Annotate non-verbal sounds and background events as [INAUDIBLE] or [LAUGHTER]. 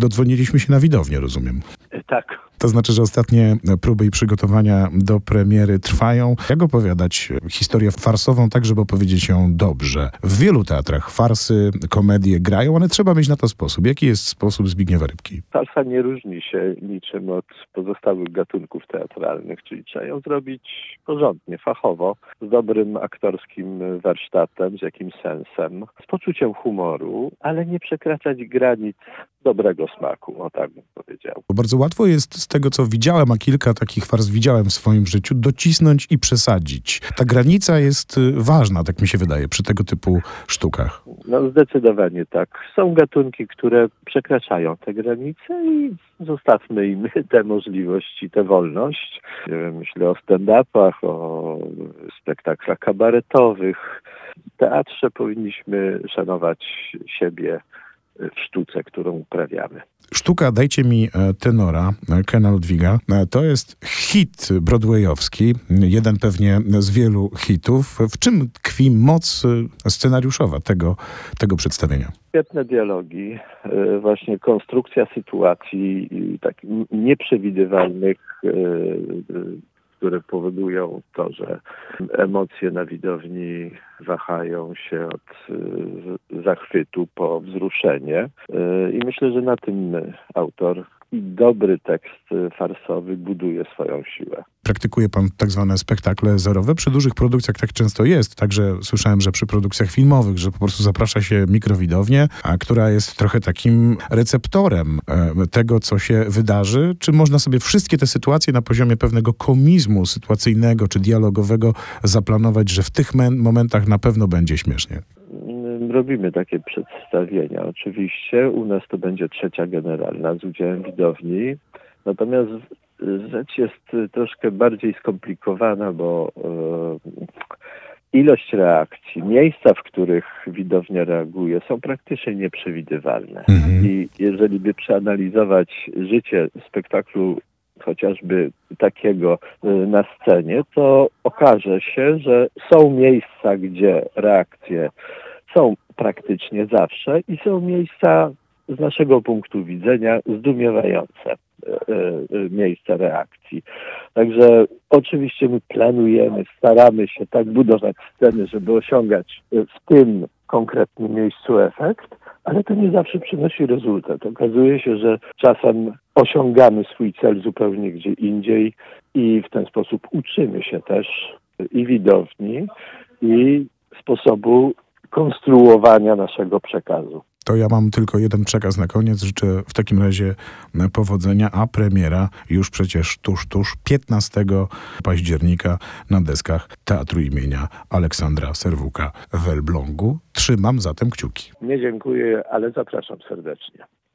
Dodzwoniliśmy się na widownię, rozumiem. Tak. To znaczy, że ostatnie próby i przygotowania do premiery trwają. Jak opowiadać historię farsową, tak żeby opowiedzieć ją dobrze? W wielu teatrach farsy, komedie grają, ale trzeba mieć na to sposób. Jaki jest sposób Zbigniewa Rybki? Farsa nie różni się niczym od pozostałych gatunków teatralnych, czyli trzeba ją zrobić porządnie, fachowo, z dobrym aktorskim warsztatem, z jakimś sensem, z poczuciem humoru, ale nie przekraczać granic dobrego smaku, o tak bym powiedział. Bardzo łatwo jest z tego, co widziałem, a kilka takich fars widziałem w swoim życiu, docisnąć i przesadzić. Ta granica jest y, ważna, tak mi się wydaje, przy tego typu sztukach. No zdecydowanie tak. Są gatunki, które przekraczają te granice i zostawmy im [LAUGHS] tę możliwość i tę wolność. Myślę o stand-upach, o spektaklach kabaretowych. W teatrze powinniśmy szanować siebie w sztuce, którą uprawiamy. Sztuka Dajcie mi e, tenora e, Kena Ludwiga e, to jest hit broadwayowski, jeden pewnie z wielu hitów. W czym tkwi moc scenariuszowa tego, tego przedstawienia? Świetne dialogi, właśnie konstrukcja sytuacji takich nieprzewidywalnych które powodują to, że emocje na widowni wahają się od y, zachwytu po wzruszenie. Y, I myślę, że na tym autor i dobry tekst farsowy buduje swoją siłę. Praktykuje pan tak zwane spektakle zerowe. Przy dużych produkcjach tak często jest. Także słyszałem, że przy produkcjach filmowych, że po prostu zaprasza się mikrowidownię, a która jest trochę takim receptorem e, tego, co się wydarzy. Czy można sobie wszystkie te sytuacje na poziomie pewnego komizmu sytuacyjnego czy dialogowego zaplanować, że w tych momentach na pewno będzie śmiesznie? Robimy takie przedstawienia. Oczywiście u nas to będzie trzecia generalna z udziałem widowni. Natomiast rzecz jest troszkę bardziej skomplikowana, bo e, ilość reakcji, miejsca, w których widownia reaguje, są praktycznie nieprzewidywalne. Mhm. I jeżeli by przeanalizować życie spektaklu chociażby takiego e, na scenie, to okaże się, że są miejsca, gdzie reakcje są praktycznie zawsze i są miejsca z naszego punktu widzenia zdumiewające e, e, miejsca reakcji. Także oczywiście my planujemy, staramy się tak budować sceny, żeby osiągać w tym konkretnym miejscu efekt, ale to nie zawsze przynosi rezultat. Okazuje się, że czasem osiągamy swój cel zupełnie gdzie indziej i w ten sposób uczymy się też i widowni, i sposobu konstruowania naszego przekazu. To ja mam tylko jeden przekaz na koniec. Życzę w takim razie powodzenia, a premiera już przecież tuż, tuż 15 października na deskach Teatru imienia Aleksandra Serwuka w Elblągu. Trzymam zatem kciuki. Nie dziękuję, ale zapraszam serdecznie.